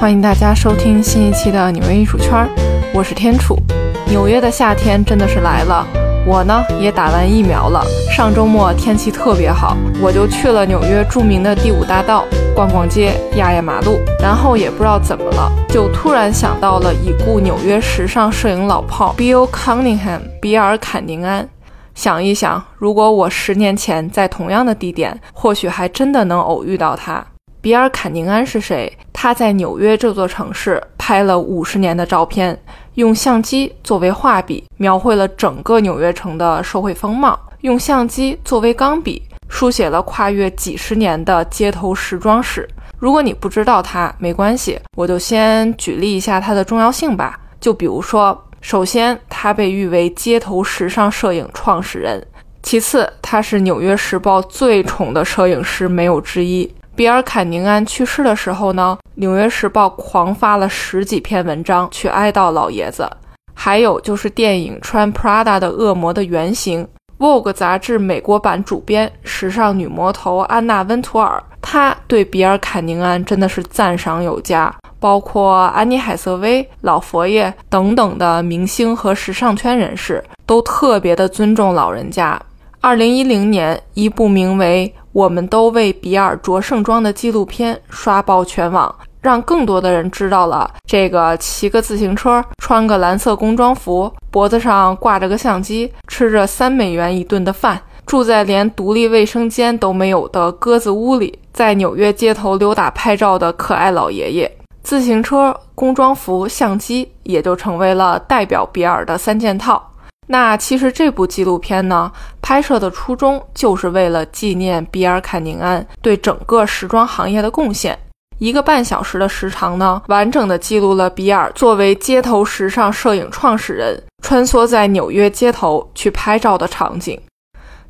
欢迎大家收听新一期的纽约艺术圈，我是天楚。纽约的夏天真的是来了，我呢也打完疫苗了。上周末天气特别好，我就去了纽约著名的第五大道逛逛街、压压马路，然后也不知道怎么了，就突然想到了已故纽约时尚摄影老炮 Bill Cunningham 比尔·坎宁安。想一想，如果我十年前在同样的地点，或许还真的能偶遇到他。比尔·坎宁安是谁？他在纽约这座城市拍了五十年的照片，用相机作为画笔，描绘了整个纽约城的社会风貌；用相机作为钢笔，书写了跨越几十年的街头时装史。如果你不知道他，没关系，我就先举例一下他的重要性吧。就比如说，首先，他被誉为街头时尚摄影创始人；其次，他是《纽约时报》最宠的摄影师，没有之一。比尔·坎宁安去世的时候呢，《纽约时报》狂发了十几篇文章去哀悼老爷子。还有就是电影《穿 Prada 的恶魔》的原型，《Vogue》杂志美国版主编、时尚女魔头安娜·温图尔，她对比尔·坎宁安真的是赞赏有加。包括安妮·海瑟薇、老佛爷等等的明星和时尚圈人士都特别的尊重老人家。二零一零年，一部名为我们都为比尔着盛装的纪录片刷爆全网，让更多的人知道了这个骑个自行车、穿个蓝色工装服、脖子上挂着个相机、吃着三美元一顿的饭、住在连独立卫生间都没有的鸽子屋里，在纽约街头溜达拍照的可爱老爷爷。自行车、工装服、相机也就成为了代表比尔的三件套。那其实这部纪录片呢，拍摄的初衷就是为了纪念比尔·坎宁安对整个时装行业的贡献。一个半小时的时长呢，完整的记录了比尔作为街头时尚摄影创始人，穿梭在纽约街头去拍照的场景。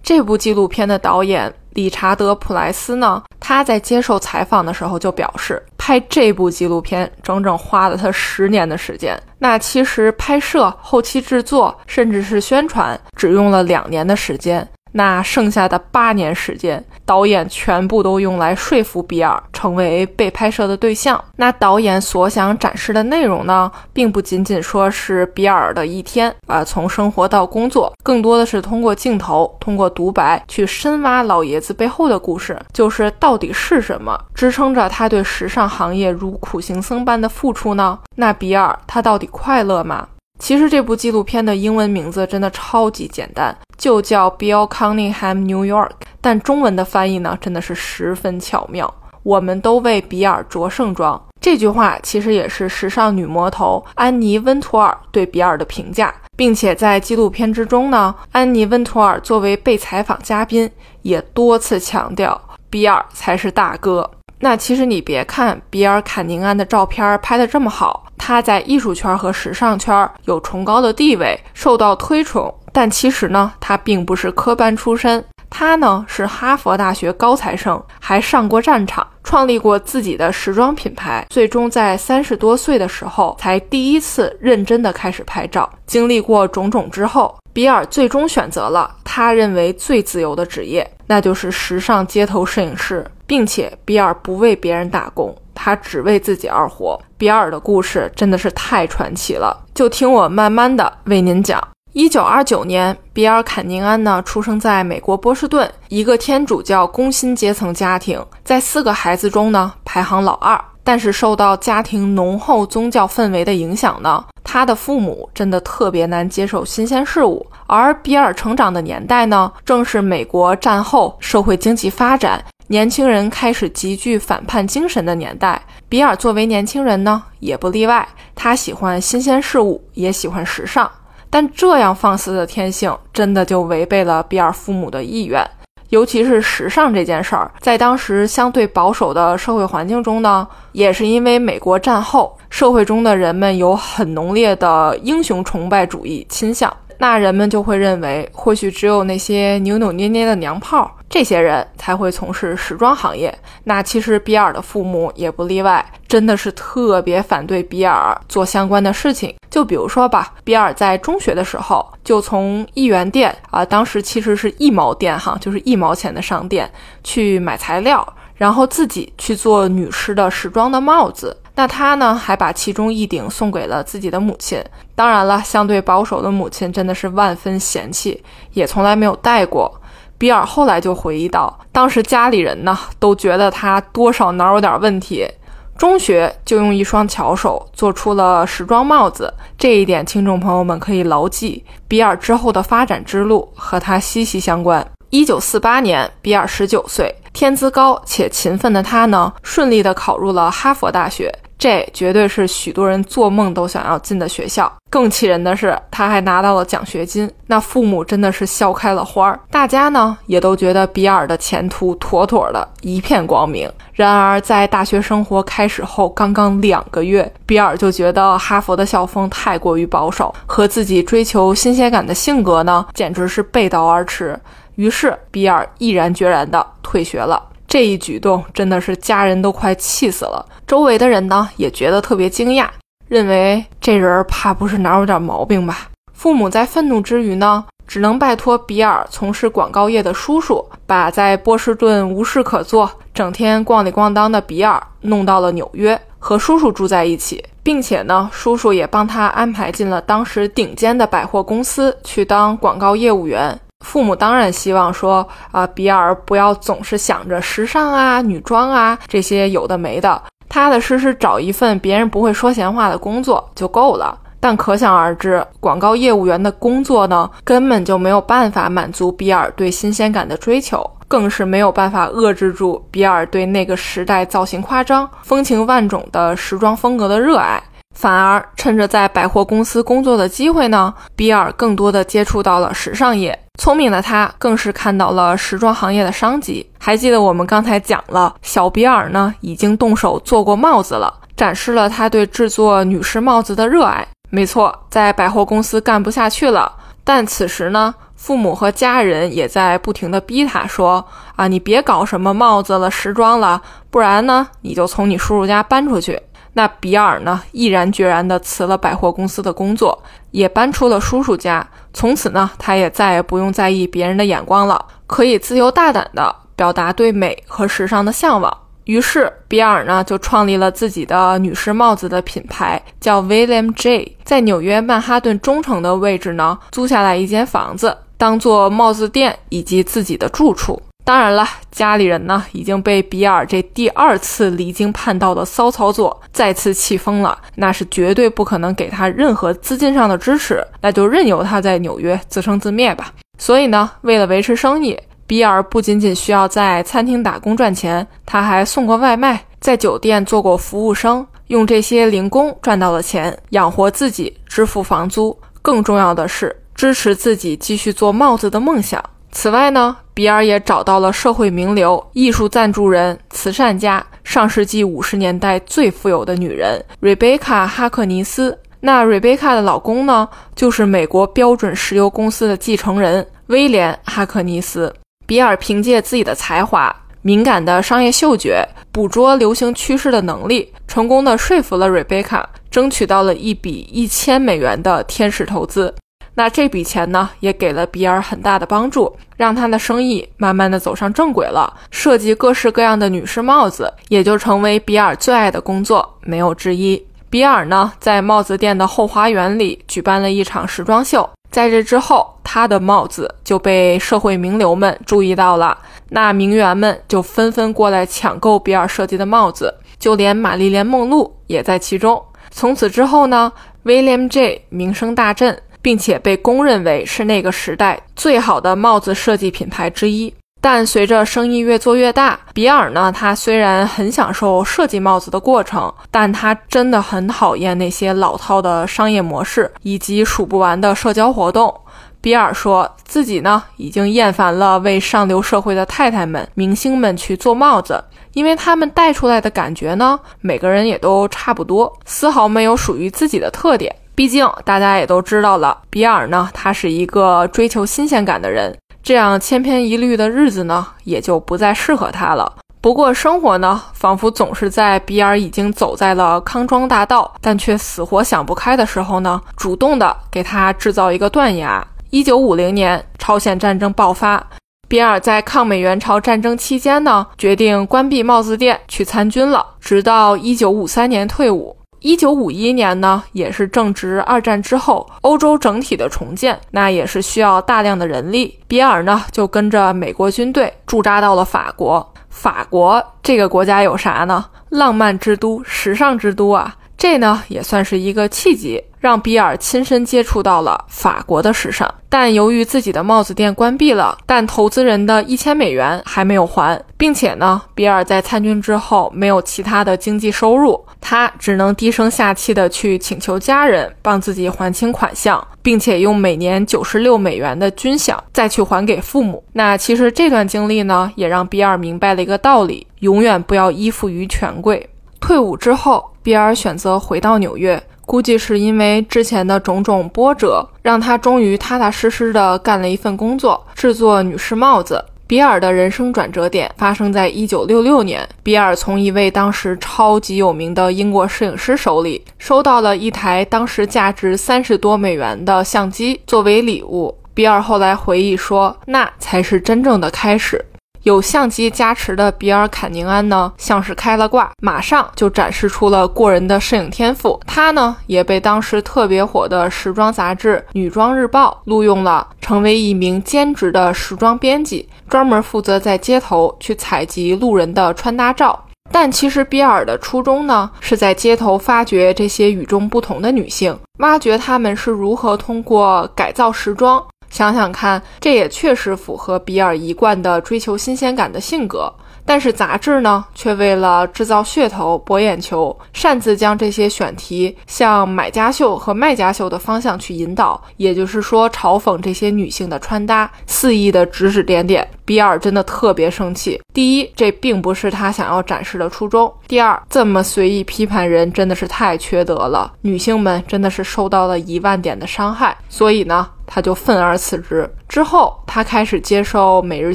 这部纪录片的导演理查德·普莱斯呢，他在接受采访的时候就表示，拍这部纪录片整整花了他十年的时间。那其实拍摄、后期制作，甚至是宣传，只用了两年的时间。那剩下的八年时间，导演全部都用来说服比尔成为被拍摄的对象。那导演所想展示的内容呢，并不仅仅说是比尔的一天啊，从生活到工作，更多的是通过镜头、通过独白去深挖老爷子背后的故事，就是到底是什么支撑着他对时尚行业如苦行僧般的付出呢？那比尔他到底快乐吗？其实这部纪录片的英文名字真的超级简单，就叫 Bill Cunningham New York。但中文的翻译呢，真的是十分巧妙。我们都为比尔着盛装。这句话其实也是时尚女魔头安妮·温图尔对比尔的评价，并且在纪录片之中呢，安妮·温图尔作为被采访嘉宾，也多次强调比尔才是大哥。那其实你别看比尔·坎宁安的照片拍得这么好。他在艺术圈和时尚圈有崇高的地位，受到推崇。但其实呢，他并不是科班出身，他呢是哈佛大学高材生，还上过战场，创立过自己的时装品牌。最终在三十多岁的时候，才第一次认真的开始拍照。经历过种种之后，比尔最终选择了他认为最自由的职业，那就是时尚街头摄影师，并且比尔不为别人打工。他只为自己而活。比尔的故事真的是太传奇了，就听我慢慢的为您讲。一九二九年，比尔·坎宁安呢出生在美国波士顿一个天主教工薪阶层家庭，在四个孩子中呢排行老二。但是受到家庭浓厚宗教氛围的影响呢，他的父母真的特别难接受新鲜事物。而比尔成长的年代呢，正是美国战后社会经济发展。年轻人开始极具反叛精神的年代，比尔作为年轻人呢，也不例外。他喜欢新鲜事物，也喜欢时尚。但这样放肆的天性，真的就违背了比尔父母的意愿。尤其是时尚这件事儿，在当时相对保守的社会环境中呢，也是因为美国战后社会中的人们有很浓烈的英雄崇拜主义倾向。那人们就会认为，或许只有那些扭扭捏捏的娘炮，这些人才会从事时装行业。那其实比尔的父母也不例外，真的是特别反对比尔做相关的事情。就比如说吧，比尔在中学的时候，就从一元店啊，当时其实是一毛店哈，就是一毛钱的商店去买材料，然后自己去做女士的时装的帽子。那他呢，还把其中一顶送给了自己的母亲。当然了，相对保守的母亲真的是万分嫌弃，也从来没有戴过。比尔后来就回忆到，当时家里人呢都觉得他多少哪有点问题。中学就用一双巧手做出了时装帽子，这一点听众朋友们可以牢记。比尔之后的发展之路和他息息相关。一九四八年，比尔十九岁，天资高且勤奋的他呢，顺利的考入了哈佛大学。这绝对是许多人做梦都想要进的学校。更气人的是，他还拿到了奖学金。那父母真的是笑开了花儿。大家呢也都觉得比尔的前途妥妥的，一片光明。然而，在大学生活开始后刚刚两个月，比尔就觉得哈佛的校风太过于保守，和自己追求新鲜感的性格呢，简直是背道而驰。于是，比尔毅然决然地退学了。这一举动真的是家人都快气死了，周围的人呢也觉得特别惊讶，认为这人怕不是哪有点毛病吧？父母在愤怒之余呢，只能拜托比尔从事广告业的叔叔，把在波士顿无事可做、整天逛里逛当的比尔弄到了纽约，和叔叔住在一起，并且呢，叔叔也帮他安排进了当时顶尖的百货公司去当广告业务员。父母当然希望说啊，比尔不要总是想着时尚啊、女装啊这些有的没的，踏踏实实找一份别人不会说闲话的工作就够了。但可想而知，广告业务员的工作呢，根本就没有办法满足比尔对新鲜感的追求，更是没有办法遏制住比尔对那个时代造型夸张、风情万种的时装风格的热爱。反而趁着在百货公司工作的机会呢，比尔更多的接触到了时尚业。聪明的他更是看到了时装行业的商机。还记得我们刚才讲了，小比尔呢已经动手做过帽子了，展示了他对制作女士帽子的热爱。没错，在百货公司干不下去了，但此时呢，父母和家人也在不停的逼他说：“啊，你别搞什么帽子了、时装了，不然呢，你就从你叔叔家搬出去。”那比尔呢，毅然决然地辞了百货公司的工作，也搬出了叔叔家。从此呢，他也再也不用在意别人的眼光了，可以自由大胆地表达对美和时尚的向往。于是，比尔呢就创立了自己的女士帽子的品牌，叫 William J。在纽约曼哈顿中城的位置呢，租下来一间房子，当做帽子店以及自己的住处。当然了，家里人呢已经被比尔这第二次离经叛道的骚操作再次气疯了，那是绝对不可能给他任何资金上的支持，那就任由他在纽约自生自灭吧。所以呢，为了维持生意，比尔不仅仅需要在餐厅打工赚钱，他还送过外卖，在酒店做过服务生，用这些零工赚到了钱，养活自己，支付房租，更重要的是支持自己继续做帽子的梦想。此外呢，比尔也找到了社会名流、艺术赞助人、慈善家，上世纪五十年代最富有的女人瑞贝卡·哈克尼斯。那瑞贝卡的老公呢，就是美国标准石油公司的继承人威廉·哈克尼斯。比尔凭借自己的才华、敏感的商业嗅觉、捕捉流行趋势的能力，成功的说服了瑞贝卡，争取到了一笔一千美元的天使投资。那这笔钱呢，也给了比尔很大的帮助，让他的生意慢慢的走上正轨了。设计各式各样的女士帽子，也就成为比尔最爱的工作，没有之一。比尔呢，在帽子店的后花园里举办了一场时装秀，在这之后，他的帽子就被社会名流们注意到了，那名媛们就纷纷过来抢购比尔设计的帽子，就连玛丽莲梦露也在其中。从此之后呢，William J 名声大振。并且被公认为是那个时代最好的帽子设计品牌之一。但随着生意越做越大，比尔呢，他虽然很享受设计帽子的过程，但他真的很讨厌那些老套的商业模式以及数不完的社交活动。比尔说自己呢，已经厌烦了为上流社会的太太们、明星们去做帽子，因为他们戴出来的感觉呢，每个人也都差不多，丝毫没有属于自己的特点。毕竟大家也都知道了，比尔呢，他是一个追求新鲜感的人，这样千篇一律的日子呢，也就不再适合他了。不过生活呢，仿佛总是在比尔已经走在了康庄大道，但却死活想不开的时候呢，主动的给他制造一个断崖。一九五零年，朝鲜战争爆发，比尔在抗美援朝战争期间呢，决定关闭帽子店去参军了，直到一九五三年退伍。一九五一年呢，也是正值二战之后，欧洲整体的重建，那也是需要大量的人力。比尔呢，就跟着美国军队驻扎到了法国。法国这个国家有啥呢？浪漫之都，时尚之都啊！这呢也算是一个契机，让比尔亲身接触到了法国的时尚。但由于自己的帽子店关闭了，但投资人的一千美元还没有还，并且呢，比尔在参军之后没有其他的经济收入，他只能低声下气的去请求家人帮自己还清款项，并且用每年九十六美元的军饷再去还给父母。那其实这段经历呢，也让比尔明白了一个道理：永远不要依附于权贵。退伍之后，比尔选择回到纽约，估计是因为之前的种种波折，让他终于踏踏实实的干了一份工作，制作女士帽子。比尔的人生转折点发生在一九六六年，比尔从一位当时超级有名的英国摄影师手里收到了一台当时价值三十多美元的相机作为礼物。比尔后来回忆说，那才是真正的开始。有相机加持的比尔·坎宁安呢，像是开了挂，马上就展示出了过人的摄影天赋。他呢，也被当时特别火的时装杂志《女装日报》录用了，成为一名兼职的时装编辑，专门负责在街头去采集路人的穿搭照。但其实比尔的初衷呢，是在街头发掘这些与众不同的女性，挖掘她们是如何通过改造时装。想想看，这也确实符合比尔一贯的追求新鲜感的性格。但是杂志呢，却为了制造噱头、博眼球，擅自将这些选题向买家秀和卖家秀的方向去引导，也就是说，嘲讽这些女性的穿搭，肆意的指指点点。比尔真的特别生气。第一，这并不是他想要展示的初衷；第二，这么随意批判人真的是太缺德了，女性们真的是受到了一万点的伤害。所以呢。他就愤而辞职。之后，他开始接受《每日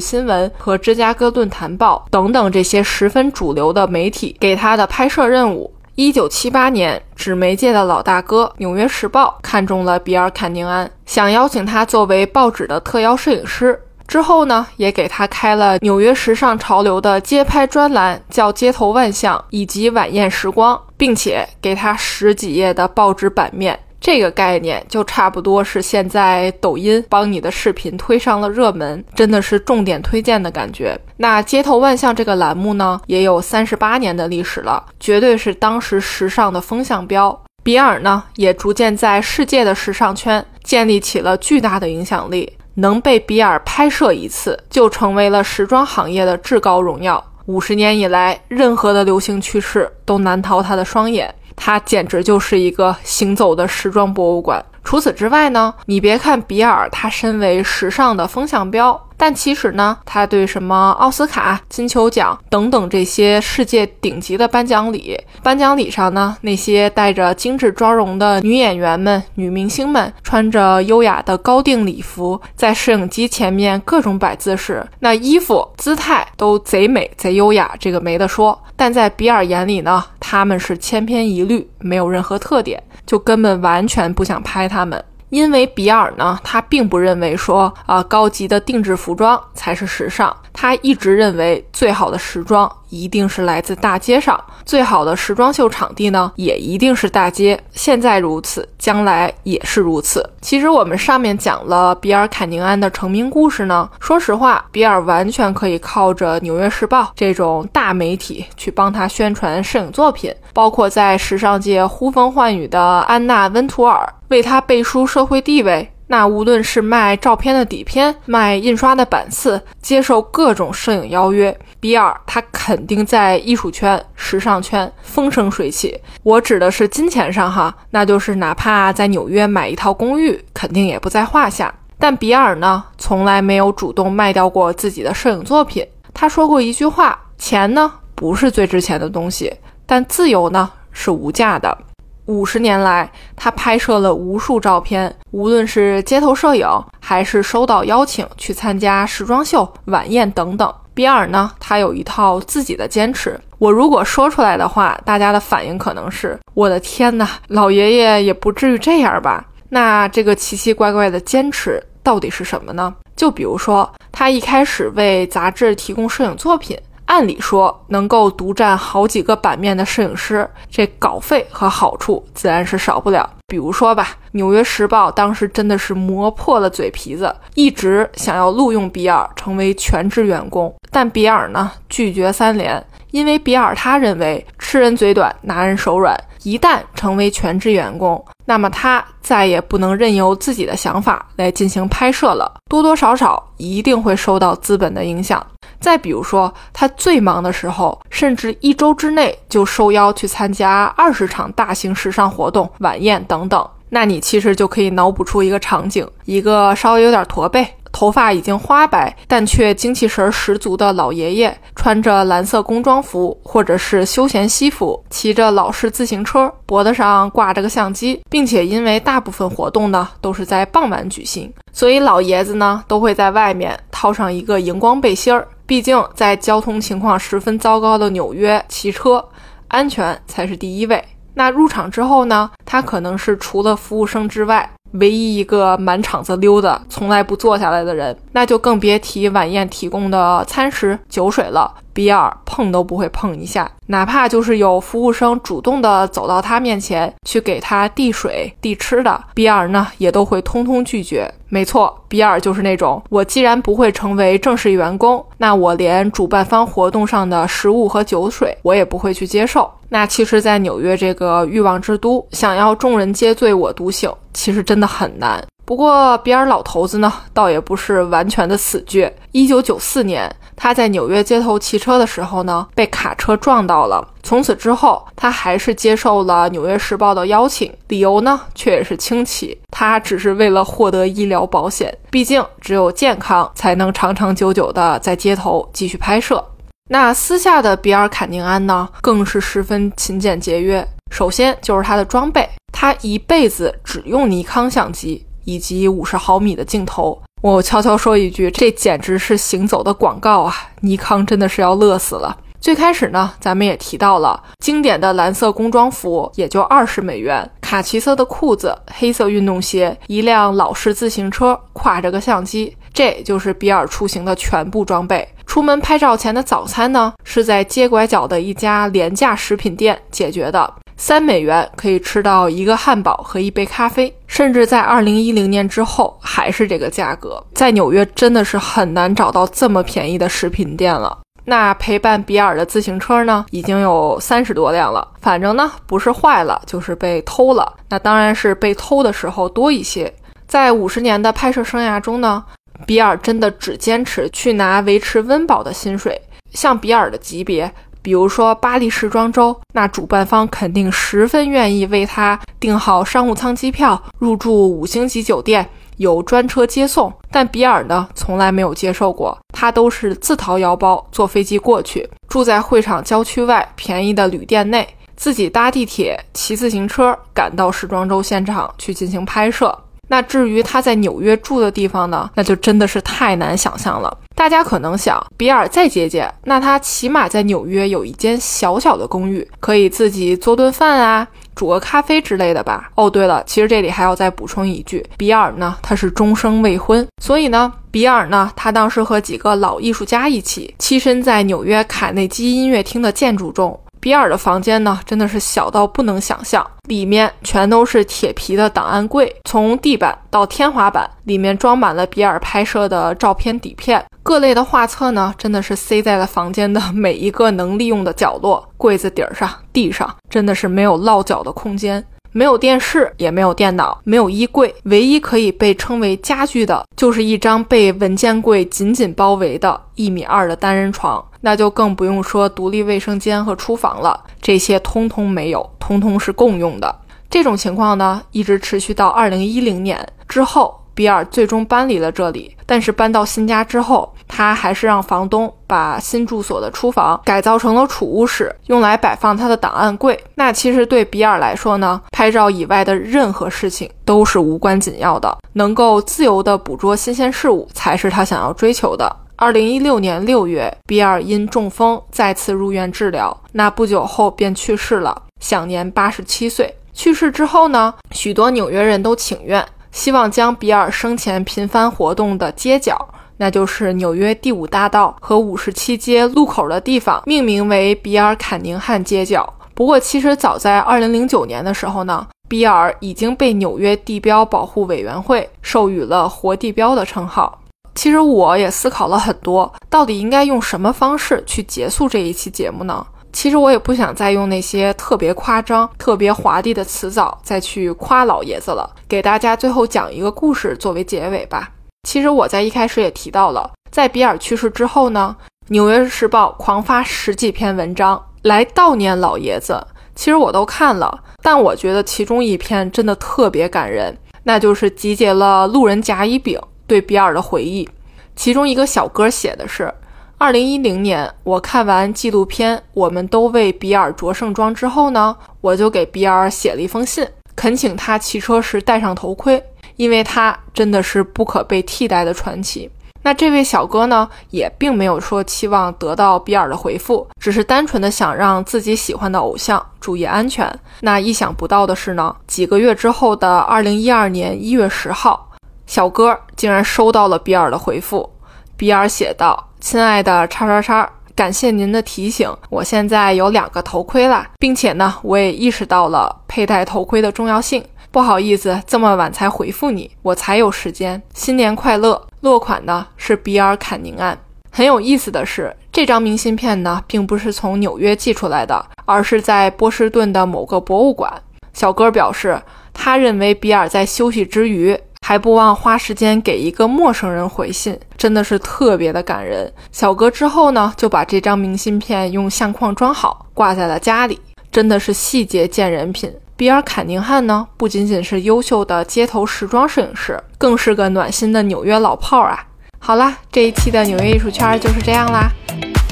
新闻》和《芝加哥论坛报》等等这些十分主流的媒体给他的拍摄任务。一九七八年，纸媒界的老大哥《纽约时报》看中了比尔·坎宁安，想邀请他作为报纸的特邀摄影师。之后呢，也给他开了纽约时尚潮流的街拍专栏，叫《街头万象》以及《晚宴时光》，并且给他十几页的报纸版面。这个概念就差不多是现在抖音帮你的视频推上了热门，真的是重点推荐的感觉。那街头万象这个栏目呢，也有三十八年的历史了，绝对是当时时尚的风向标。比尔呢，也逐渐在世界的时尚圈建立起了巨大的影响力，能被比尔拍摄一次，就成为了时装行业的至高荣耀。五十年以来，任何的流行趋势都难逃他的双眼。他简直就是一个行走的时装博物馆。除此之外呢，你别看比尔，他身为时尚的风向标。但其实呢，他对什么奥斯卡、金球奖等等这些世界顶级的颁奖礼，颁奖礼上呢，那些带着精致妆容的女演员们、女明星们，穿着优雅的高定礼服，在摄影机前面各种摆姿势，那衣服姿态都贼美、贼优雅，这个没得说。但在比尔眼里呢，他们是千篇一律，没有任何特点，就根本完全不想拍他们。因为比尔呢，他并不认为说啊，高级的定制服装才是时尚。他一直认为，最好的时装一定是来自大街上，最好的时装秀场地呢，也一定是大街。现在如此，将来也是如此。其实我们上面讲了比尔·坎宁安的成名故事呢，说实话，比尔完全可以靠着《纽约时报》这种大媒体去帮他宣传摄影作品，包括在时尚界呼风唤雨的安娜·温图尔为他背书社会地位。那无论是卖照片的底片，卖印刷的版次，接受各种摄影邀约，比尔他肯定在艺术圈、时尚圈风生水起。我指的是金钱上哈，那就是哪怕在纽约买一套公寓，肯定也不在话下。但比尔呢，从来没有主动卖掉过自己的摄影作品。他说过一句话：“钱呢，不是最值钱的东西，但自由呢，是无价的。”五十年来，他拍摄了无数照片，无论是街头摄影，还是收到邀请去参加时装秀、晚宴等等。比尔呢，他有一套自己的坚持。我如果说出来的话，大家的反应可能是：我的天哪，老爷爷也不至于这样吧？那这个奇奇怪怪的坚持到底是什么呢？就比如说。他一开始为杂志提供摄影作品。按理说，能够独占好几个版面的摄影师，这稿费和好处自然是少不了。比如说吧，《纽约时报》当时真的是磨破了嘴皮子，一直想要录用比尔成为全职员工，但比尔呢拒绝三连，因为比尔他认为吃人嘴短，拿人手软，一旦成为全职员工，那么他再也不能任由自己的想法来进行拍摄了，多多少少一定会受到资本的影响。再比如说，他最忙的时候，甚至一周之内就受邀去参加二十场大型时尚活动、晚宴等等。那你其实就可以脑补出一个场景：一个稍微有点驼背。头发已经花白，但却精气神十足的老爷爷，穿着蓝色工装服或者是休闲西服，骑着老式自行车，脖子上挂着个相机，并且因为大部分活动呢都是在傍晚举行，所以老爷子呢都会在外面套上一个荧光背心儿。毕竟在交通情况十分糟糕的纽约，骑车安全才是第一位。那入场之后呢，他可能是除了服务生之外。唯一一个满场子溜达、从来不坐下来的人，那就更别提晚宴提供的餐食、酒水了。比尔碰都不会碰一下，哪怕就是有服务生主动的走到他面前去给他递水、递吃的，比尔呢也都会通通拒绝。没错，比尔就是那种，我既然不会成为正式员工，那我连主办方活动上的食物和酒水我也不会去接受。那其实，在纽约这个欲望之都，想要众人皆醉我独醒，其实真的很难。不过，比尔老头子呢，倒也不是完全的死倔。一九九四年，他在纽约街头骑车的时候呢，被卡车撞到了。从此之后，他还是接受了《纽约时报》的邀请，理由呢，却也是轻骑。他只是为了获得医疗保险，毕竟只有健康才能长长久久的在街头继续拍摄。那私下的比尔·坎宁安呢，更是十分勤俭节约。首先就是他的装备，他一辈子只用尼康相机。以及五十毫米的镜头，我悄悄说一句，这简直是行走的广告啊！尼康真的是要乐死了。最开始呢，咱们也提到了经典的蓝色工装服，也就二十美元；卡其色的裤子，黑色运动鞋，一辆老式自行车，挎着个相机，这就是比尔出行的全部装备。出门拍照前的早餐呢，是在街拐角的一家廉价食品店解决的。三美元可以吃到一个汉堡和一杯咖啡，甚至在二零一零年之后还是这个价格。在纽约真的是很难找到这么便宜的食品店了。那陪伴比尔的自行车呢，已经有三十多辆了。反正呢，不是坏了就是被偷了。那当然是被偷的时候多一些。在五十年的拍摄生涯中呢，比尔真的只坚持去拿维持温饱的薪水。像比尔的级别。比如说巴黎时装周，那主办方肯定十分愿意为他订好商务舱机票，入住五星级酒店，有专车接送。但比尔呢，从来没有接受过，他都是自掏腰包坐飞机过去，住在会场郊区外便宜的旅店内，自己搭地铁、骑自行车赶到时装周现场去进行拍摄。那至于他在纽约住的地方呢，那就真的是太难想象了。大家可能想，比尔再节俭，那他起码在纽约有一间小小的公寓，可以自己做顿饭啊，煮个咖啡之类的吧。哦，对了，其实这里还要再补充一句，比尔呢，他是终生未婚，所以呢，比尔呢，他当时和几个老艺术家一起栖身在纽约卡内基音乐厅的建筑中。比尔的房间呢，真的是小到不能想象，里面全都是铁皮的档案柜，从地板到天花板，里面装满了比尔拍摄的照片底片，各类的画册呢，真的是塞在了房间的每一个能利用的角落，柜子底上、地上，真的是没有落脚的空间。没有电视，也没有电脑，没有衣柜，唯一可以被称为家具的，就是一张被文件柜紧紧包围的一米二的单人床。那就更不用说独立卫生间和厨房了，这些通通没有，通通是共用的。这种情况呢，一直持续到二零一零年之后。比尔最终搬离了这里，但是搬到新家之后，他还是让房东把新住所的厨房改造成了储物室，用来摆放他的档案柜。那其实对比尔来说呢，拍照以外的任何事情都是无关紧要的，能够自由地捕捉新鲜事物才是他想要追求的。二零一六年六月，比尔因中风再次入院治疗，那不久后便去世了，享年八十七岁。去世之后呢，许多纽约人都请愿。希望将比尔生前频繁活动的街角那就是纽约第五大道和五十七街路口的地方命名为比尔·坎宁汉街角。不过，其实早在二零零九年的时候呢，比尔已经被纽约地标保护委员会授予了活地标的称号。其实我也思考了很多，到底应该用什么方式去结束这一期节目呢？其实我也不想再用那些特别夸张、特别华丽的词藻再去夸老爷子了，给大家最后讲一个故事作为结尾吧。其实我在一开始也提到了，在比尔去世之后呢，《纽约时报》狂发十几篇文章来悼念老爷子。其实我都看了，但我觉得其中一篇真的特别感人，那就是集结了路人甲乙丙对比尔的回忆。其中一个小哥写的是。二零一零年，我看完纪录片《我们都为比尔着盛装》之后呢，我就给比尔写了一封信，恳请他骑车时戴上头盔，因为他真的是不可被替代的传奇。那这位小哥呢，也并没有说期望得到比尔的回复，只是单纯的想让自己喜欢的偶像注意安全。那意想不到的是呢，几个月之后的二零一二年一月十号，小哥竟然收到了比尔的回复。比尔写道。亲爱的叉叉叉，感谢您的提醒，我现在有两个头盔了，并且呢，我也意识到了佩戴头盔的重要性。不好意思，这么晚才回复你，我才有时间。新年快乐！落款呢是比尔·坎宁安。很有意思的是，这张明信片呢，并不是从纽约寄出来的，而是在波士顿的某个博物馆。小哥表示，他认为比尔在休息之余。还不忘花时间给一个陌生人回信，真的是特别的感人。小哥之后呢，就把这张明信片用相框装好，挂在了家里，真的是细节见人品。比尔·坎宁汉呢，不仅仅是优秀的街头时装摄影师，更是个暖心的纽约老炮儿啊！好啦，这一期的纽约艺术圈就是这样啦。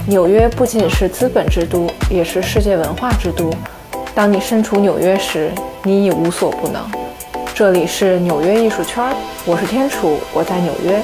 纽约不仅是资本之都，也是世界文化之都。当你身处纽约时，你已无所不能。这里是纽约艺术圈，我是天楚，我在纽约。